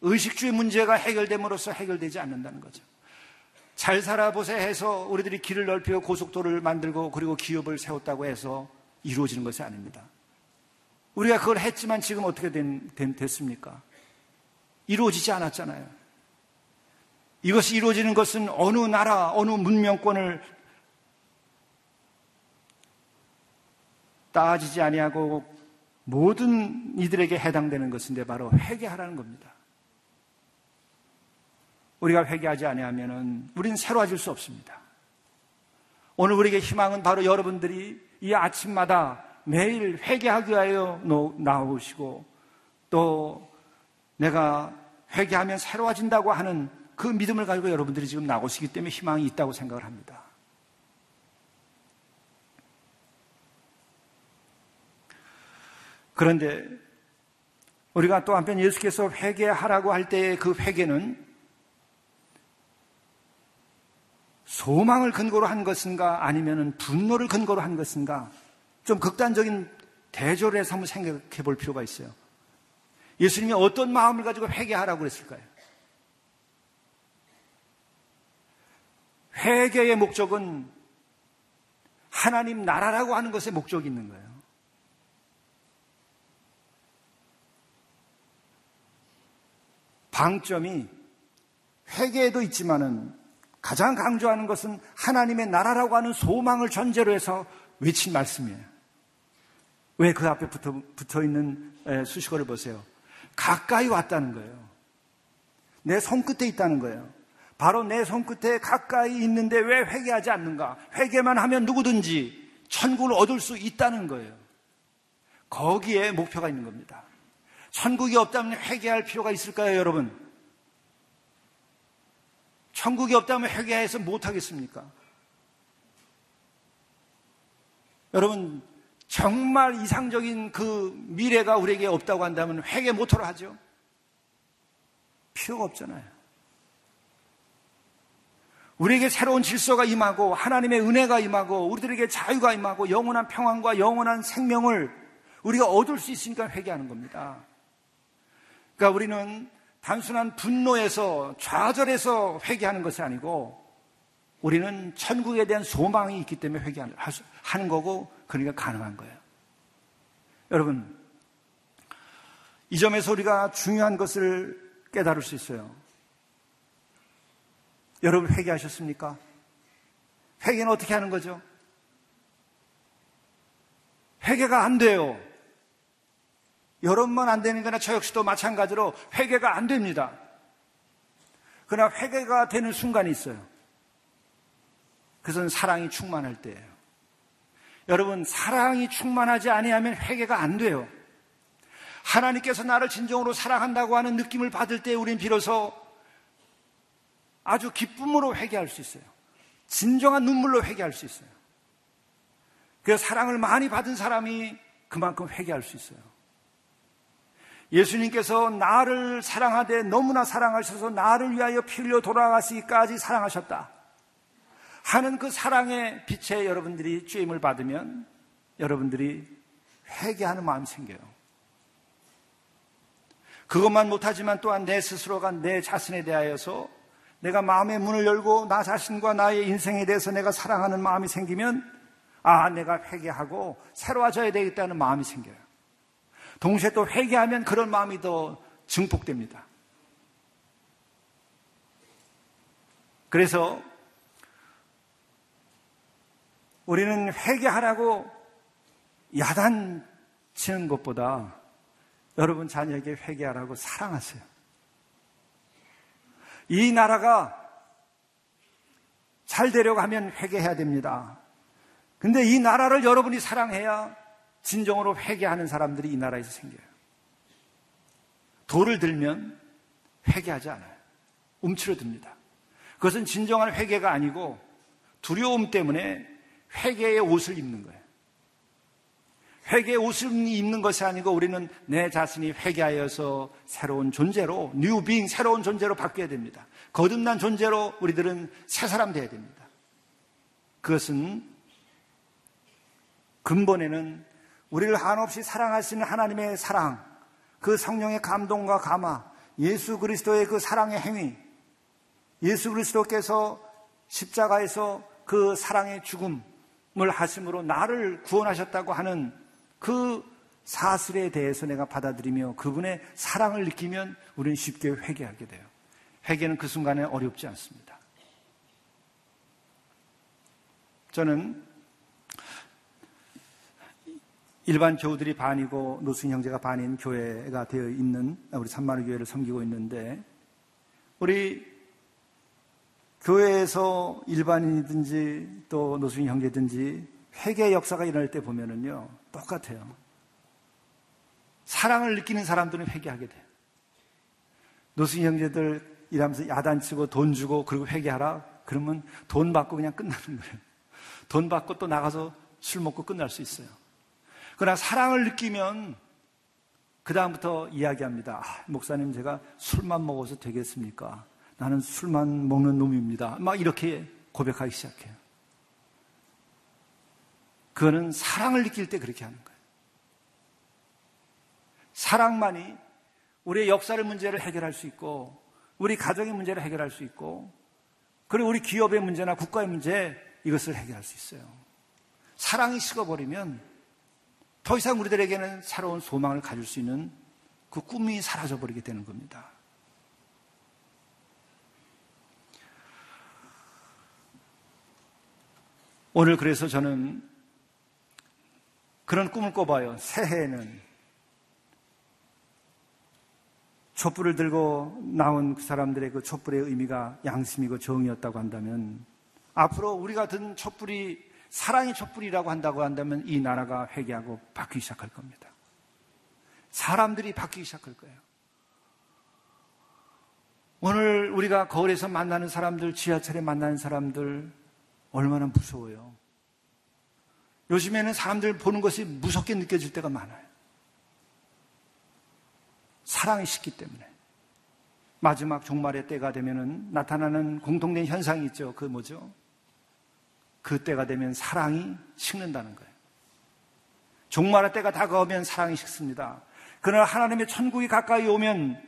의식주의 문제가 해결됨으로써 해결되지 않는다는 거죠. 잘 살아보세 해서 우리들이 길을 넓히고 고속도로를 만들고 그리고 기업을 세웠다고 해서 이루어지는 것이 아닙니다. 우리가 그걸 했지만 지금 어떻게 된, 된, 됐습니까? 이루어지지 않았잖아요. 이것이 이루어지는 것은 어느 나라, 어느 문명권을 따지지 아니하고 모든 이들에게 해당되는 것인데 바로 회개하라는 겁니다. 우리가 회개하지 아니하면은 우리는 새로워질 수 없습니다. 오늘 우리에게 희망은 바로 여러분들이 이 아침마다 매일 회개하기 위하여 나오시고 또 내가 회개하면 새로워진다고 하는 그 믿음을 가지고 여러분들이 지금 나오시기 때문에 희망이 있다고 생각을 합니다. 그런데 우리가 또 한편 예수께서 회개하라고 할 때의 그 회개는 소망을 근거로 한 것인가 아니면 분노를 근거로 한 것인가 좀 극단적인 대조를 해서 한번 생각해 볼 필요가 있어요. 예수님이 어떤 마음을 가지고 회개하라고 그랬을까요? 회개의 목적은 하나님 나라라고 하는 것에 목적이 있는 거예요. 방점이 회개에도 있지만은 가장 강조하는 것은 하나님의 나라라고 하는 소망을 전제로 해서 외친 말씀이에요. 왜 그 앞에 붙어, 붙어 있는 수식어를 보세요. 가까이 왔다는 거예요. 내 손끝에 있다는 거예요. 바로 내 손끝에 가까이 있는데 왜 회개하지 않는가? 회개만 하면 누구든지 천국을 얻을 수 있다는 거예요. 거기에 목표가 있는 겁니다. 천국이 없다면 회개할 필요가 있을까요, 여러분? 천국이 없다면 회개해서 못하겠습니까? 여러분, 정말 이상적인 그 미래가 우리에게 없다고 한다면 회개 못하러 하죠? 필요가 없잖아요. 우리에게 새로운 질서가 임하고 하나님의 은혜가 임하고 우리들에게 자유가 임하고 영원한 평안과 영원한 생명을 우리가 얻을 수 있으니까 회개하는 겁니다. 그러니까 우리는 단순한 분노에서 좌절해서 회개하는 것이 아니고 우리는 천국에 대한 소망이 있기 때문에 회개하는 거고 그러니까 가능한 거예요. 여러분, 이 점에서 우리가 중요한 것을 깨달을 수 있어요. 여러분 회개하셨습니까? 회개는 어떻게 하는 거죠? 회개가 안 돼요. 여러분만 안 되는 거나 저 역시도 마찬가지로 회개가 안 됩니다. 그러나 회개가 되는 순간이 있어요. 그것은 사랑이 충만할 때예요. 여러분, 사랑이 충만하지 아니하면 회개가 안 돼요. 하나님께서 나를 진정으로 사랑한다고 하는 느낌을 받을 때 우린 비로소 아주 기쁨으로 회개할 수 있어요. 진정한 눈물로 회개할 수 있어요. 그 사랑을 많이 받은 사람이 그만큼 회개할 수 있어요. 예수님께서 나를 사랑하되 너무나 사랑하셔서 나를 위하여 피 흘려 돌아가시기까지 사랑하셨다. 하는 그 사랑의 빛에 여러분들이 주임을 받으면 여러분들이 회개하는 마음이 생겨요. 그것만 못하지만 또한 내 스스로가 내 자신에 대하여서 내가 마음의 문을 열고 나 자신과 나의 인생에 대해서 내가 사랑하는 마음이 생기면 아, 내가 회개하고 새로워져야 되겠다는 마음이 생겨요. 동시에 또 회개하면 그런 마음이 더 증폭됩니다. 그래서 우리는 회개하라고 야단치는 것보다 여러분 자녀에게 회개하라고 사랑하세요. 이 나라가 잘 되려고 하면 회개해야 됩니다. 근데 이 나라를 여러분이 사랑해야 진정으로 회개하는 사람들이 이 나라에서 생겨요. 돌을 들면 회개하지 않아요. 움츠러듭니다. 그것은 진정한 회개가 아니고 두려움 때문에 회개의 옷을 입는 거예요. 회개의 옷을 입는 것이 아니고 우리는 내 자신이 회개하여서 새로운 존재로 뉴빙 새로운 존재로 바뀌어야 됩니다. 거듭난 존재로 우리들은 새 사람 되어야 됩니다. 그것은 근본에는 우리를 한없이 사랑하시는 하나님의 사랑, 그 성령의 감동과 감화, 예수 그리스도의 그 사랑의 행위, 예수 그리스도께서 십자가에서 그 사랑의 죽음 을 하심으로 나를 구원하셨다고 하는 그 사슬에 대해서 내가 받아들이며 그분의 사랑을 느끼면 우리는 쉽게 회개하게 돼요. 회개는 그 순간에 어렵지 않습니다. 저는 일반 교우들이 반이고 노승 형제가 반인 교회가 되어 있는 우리 산마루 교회를 섬기고 있는데 우리 교회에서 일반인이든지 또 노승 형제든지 회개 역사가 일어날 때 보면은요 똑같아요. 사랑을 느끼는 사람들은 회개하게 돼요. 노승 형제들 일하면서 야단치고 돈 주고 그리고 회개하라 그러면 돈 받고 그냥 끝나는 거예요. 돈 받고 또 나가서 술 먹고 끝날 수 있어요. 그러나 사랑을 느끼면 그 다음부터 이야기합니다. 아, 목사님 제가 술만 먹어서 되겠습니까? 나는 술만 먹는 놈입니다. 막 이렇게 고백하기 시작해요. 그거는 사랑을 느낄 때 그렇게 하는 거예요. 사랑만이 우리의 역사를 문제를 해결할 수 있고, 우리 가정의 문제를 해결할 수 있고, 그리고 우리 기업의 문제나 국가의 문제 이것을 해결할 수 있어요. 사랑이 식어버리면 더 이상 우리들에게는 새로운 소망을 가질 수 있는 그 꿈이 사라져버리게 되는 겁니다. 오늘 그래서 저는 그런 꿈을 꿔봐요. 새해에는 촛불을 들고 나온 그 사람들의 그 촛불의 의미가 양심이고 정이었다고 한다면 앞으로 우리가 든 촛불이 사랑의 촛불이라고 한다고 한다면 이 나라가 회개하고 바뀌기 시작할 겁니다. 사람들이 바뀌기 시작할 거예요. 오늘 우리가 거울에서 만나는 사람들, 지하철에 만나는 사람들 얼마나 무서워요. 요즘에는 사람들 보는 것이 무섭게 느껴질 때가 많아요. 사랑이 식기 때문에. 마지막 종말의 때가 되면 나타나는 공통된 현상이 있죠. 그 뭐죠? 그 때가 되면 사랑이 식는다는 거예요. 종말의 때가 다가오면 사랑이 식습니다. 그러나 하나님의 천국이 가까이 오면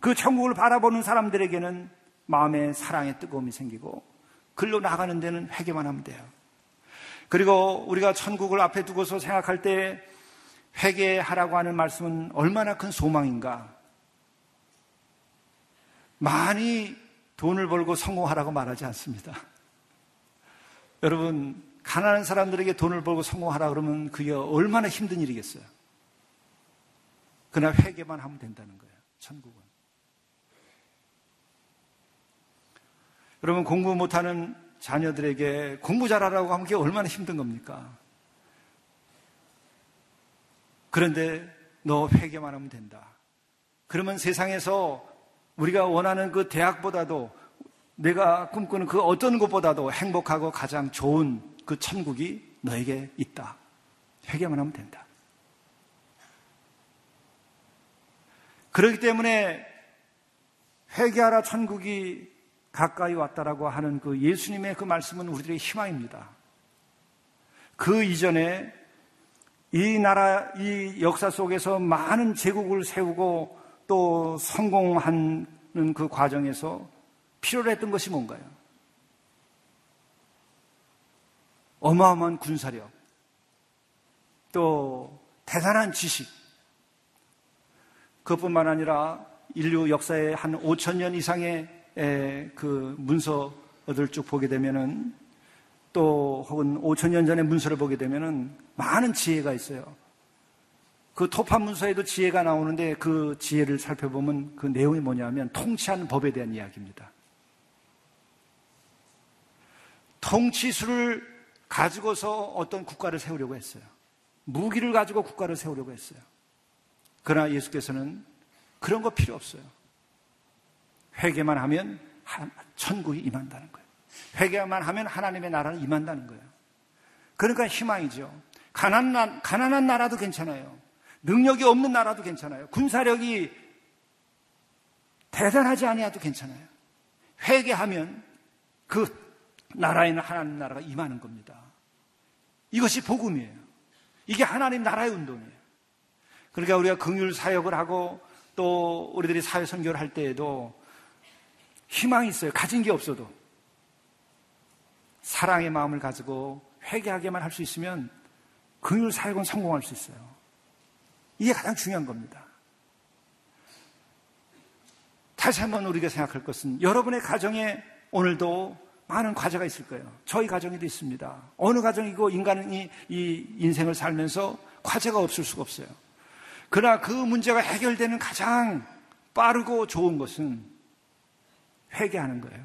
그 천국을 바라보는 사람들에게는 마음에 사랑의 뜨거움이 생기고 글로 나가는 데는 회개만 하면 돼요. 그리고 우리가 천국을 앞에 두고서 생각할 때 회개하라고 하는 말씀은 얼마나 큰 소망인가. 많이 돈을 벌고 성공하라고 말하지 않습니다. 여러분, 가난한 사람들에게 돈을 벌고 성공하라 그러면 그게 얼마나 힘든 일이겠어요. 그러나 회개만 하면 된다는 거예요. 천국은. 여러분, 공부 못하는 자녀들에게 공부 잘하라고 하면 그게 얼마나 힘든 겁니까? 그런데 너 회개만 하면 된다. 그러면 세상에서 우리가 원하는 그 대학보다도 내가 꿈꾸는 그 어떤 것보다도 행복하고 가장 좋은 그 천국이 너에게 있다. 회개만 하면 된다. 그렇기 때문에 회개하라 천국이 가까이 왔다라고 하는 그 예수님의 그 말씀은 우리들의 희망입니다. 그 이전에 이 나라, 이 역사 속에서 많은 제국을 세우고 또 성공하는 그 과정에서 필요로 했던 것이 뭔가요? 어마어마한 군사력, 또 대단한 지식, 그것뿐만 아니라 인류 역사의 한 5천 년 이상의 그 문서들 쭉 보게 되면은 또 혹은 5천 년 전의 문서를 보게 되면은 많은 지혜가 있어요. 그 토파 문서에도 지혜가 나오는데 그 지혜를 살펴보면 그 내용이 뭐냐면 통치하는 법에 대한 이야기입니다. 통치수를 가지고서 어떤 국가를 세우려고 했어요. 무기를 가지고 국가를 세우려고 했어요. 그러나 예수께서는 그런 거 필요 없어요. 회개만 하면 천국이 임한다는 거예요. 회개만 하면 하나님의 나라는 임한다는 거예요. 그러니까 희망이죠. 가난한, 가난한 나라도 괜찮아요. 능력이 없는 나라도 괜찮아요. 군사력이 대단하지 아니어도 괜찮아요. 회개하면 그 나라에는 하나님 나라가 임하는 겁니다. 이것이 복음이에요. 이게 하나님 나라의 운동이에요. 그러니까 우리가 긍휼 사역을 하고 또 우리들이 사회 선교를 할 때에도 희망이 있어요. 가진 게 없어도. 사랑의 마음을 가지고 회개하게만 할 수 있으면 긍휼 사역은 성공할 수 있어요. 이게 가장 중요한 겁니다. 다시 한번 우리가 생각할 것은 여러분의 가정에 오늘도 많은 과제가 있을 거예요. 저희 가정에도 있습니다. 어느 가정이고 인간이 이 인생을 살면서 과제가 없을 수가 없어요. 그러나 그 문제가 해결되는 가장 빠르고 좋은 것은 회개하는 거예요.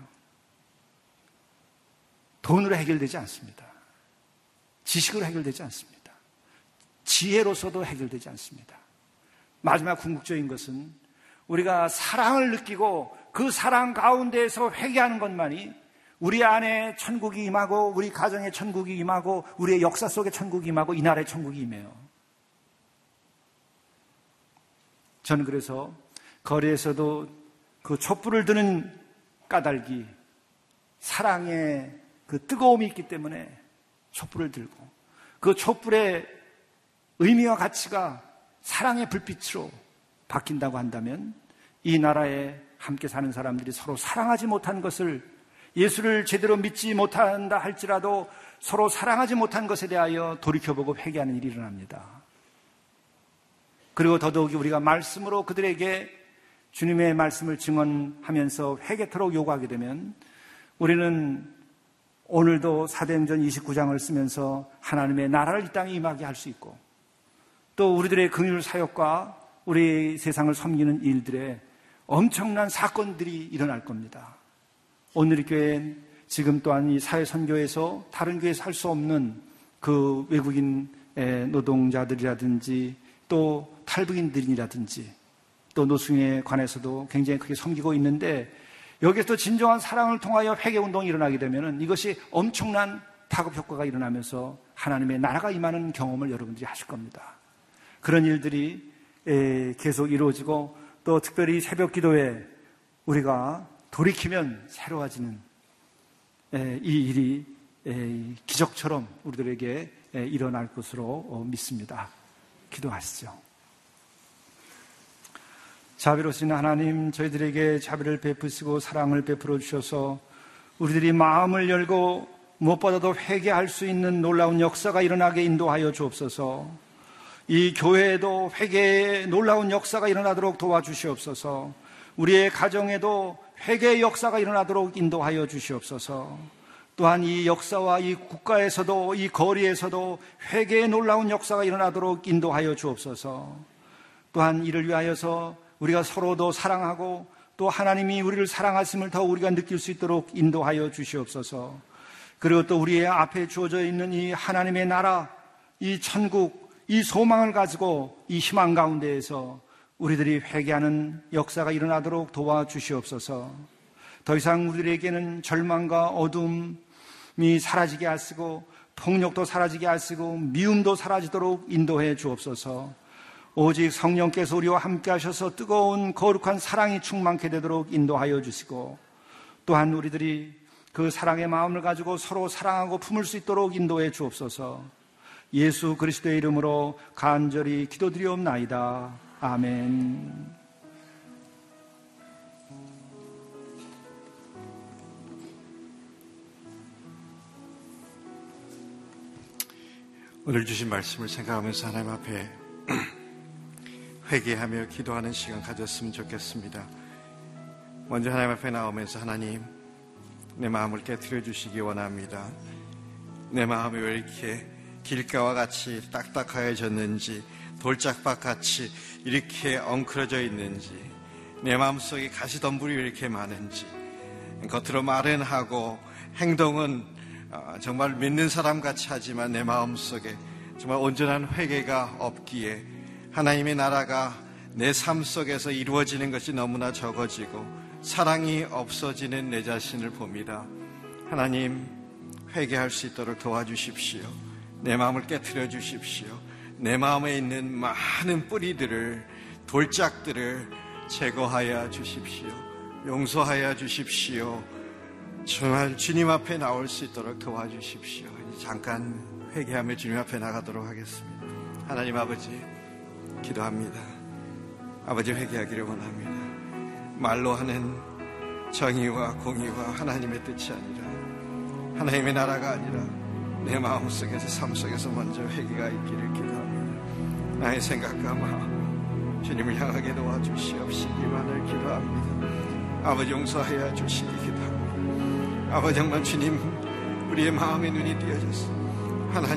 돈으로 해결되지 않습니다. 지식으로 해결되지 않습니다. 지혜로서도 해결되지 않습니다. 마지막 궁극적인 것은 우리가 사랑을 느끼고 그 사랑 가운데에서 회개하는 것만이 우리 안에 천국이 임하고 우리 가정에 천국이 임하고 우리의 역사 속에 천국이 임하고 이 나라의 천국이 임해요. 저는 그래서 거리에서도 그 촛불을 드는 까닭이 사랑의 그 뜨거움이 있기 때문에 촛불을 들고 그 촛불의 의미와 가치가 사랑의 불빛으로 바뀐다고 한다면 이 나라에 함께 사는 사람들이 서로 사랑하지 못한 것을 예수를 제대로 믿지 못한다 할지라도 서로 사랑하지 못한 것에 대하여 돌이켜보고 회개하는 일이 일어납니다. 그리고 더더욱이 우리가 말씀으로 그들에게 주님의 말씀을 증언하면서 회개토록 요구하게 되면 우리는 오늘도 사도행전 29장을 쓰면서 하나님의 나라를 이 땅에 임하게 할 수 있고 또 우리들의 긍휼 사역과 우리 세상을 섬기는 일들에 엄청난 사건들이 일어날 겁니다. 오늘 교회엔 지금 또한 이 사회 선교에서 다른 교회에서 할 수 없는 그 외국인 노동자들이라든지 또 탈북인들이라든지 또 노숙에 관해서도 굉장히 크게 섬기고 있는데 여기서 진정한 사랑을 통하여 회개 운동이 일어나게 되면 이것이 엄청난 타급 효과가 일어나면서 하나님의 나라가 임하는 경험을 여러분들이 하실 겁니다. 그런 일들이 계속 이루어지고 또 특별히 새벽 기도에 우리가 돌이키면 새로워지는 이 일이 기적처럼 우리들에게 일어날 것으로 어, 믿습니다. 기도하시죠. 자비로우신 하나님, 저희들에게 자비를 베푸시고 사랑을 베풀어 주셔서 우리들이 마음을 열고 무엇보다도 회개할 수 있는 놀라운 역사가 일어나게 인도하여 주옵소서. 이 교회에도 회개의 놀라운 역사가 일어나도록 도와주시옵소서. 우리의 가정에도 회개의 역사가 일어나도록 인도하여 주시옵소서. 또한 이 역사와 이 국가에서도 이 거리에서도 회개의 놀라운 역사가 일어나도록 인도하여 주옵소서. 또한 이를 위하여서 우리가 서로도 사랑하고 또 하나님이 우리를 사랑하심을 더 우리가 느낄 수 있도록 인도하여 주시옵소서. 그리고 또 우리의 앞에 주어져 있는 이 하나님의 나라, 이 천국, 이 소망을 가지고 이 희망 가운데에서 우리들이 회개하는 역사가 일어나도록 도와주시옵소서. 더 이상 우리들에게는 절망과 어둠, 이 사라지게 하시고 폭력도 사라지게 하시고 미움도 사라지도록 인도해 주옵소서. 오직 성령께서 우리와 함께 하셔서 뜨거운 거룩한 사랑이 충만케 되도록 인도하여 주시고 또한 우리들이 그 사랑의 마음을 가지고 서로 사랑하고 품을 수 있도록 인도해 주옵소서. 예수 그리스도의 이름으로 간절히 기도드리옵나이다. 아멘. 오늘 주신 말씀을 생각하면서 하나님 앞에 회개하며 기도하는 시간 가졌으면 좋겠습니다. 먼저 하나님 앞에 나오면서 하나님 내 마음을 깨뜨려 주시기 원합니다. 내 마음이 왜 이렇게 길가와 같이 딱딱하여졌는지 돌짝밭 같이 이렇게 엉클어져 있는지 내 마음속에 가시덤불이 왜 이렇게 많은지 겉으로 말은 하고 행동은 아, 정말 믿는 사람 같이 하지만 내 마음속에 정말 온전한 회개가 없기에 하나님의 나라가 내 삶 속에서 이루어지는 것이 너무나 적어지고 사랑이 없어지는 내 자신을 봅니다. 하나님 회개할 수 있도록 도와주십시오. 내 마음을 깨뜨려 주십시오. 내 마음에 있는 많은 뿌리들을 돌짝들을 제거하여 주십시오. 용서하여 주십시오. 정말 주님 앞에 나올 수 있도록 도와주십시오. 잠깐 회개하며 주님 앞에 나가도록 하겠습니다. 하나님 아버지, 기도합니다. 아버지 회개하기를 원합니다. 말로 하는 정의와 공의와 하나님의 뜻이 아니라 하나님의 나라가 아니라 내 마음속에서 삶 속에서 먼저 회개가 있기를 기도합니다. 나의 생각과 마음 주님을 향하게 도와주시옵시기만을 기도합니다. 아버지 용서하여 주시기 기도합니다. 아버지 정말 주님 우리의 마음의 눈이 띄어졌습니다. 하나님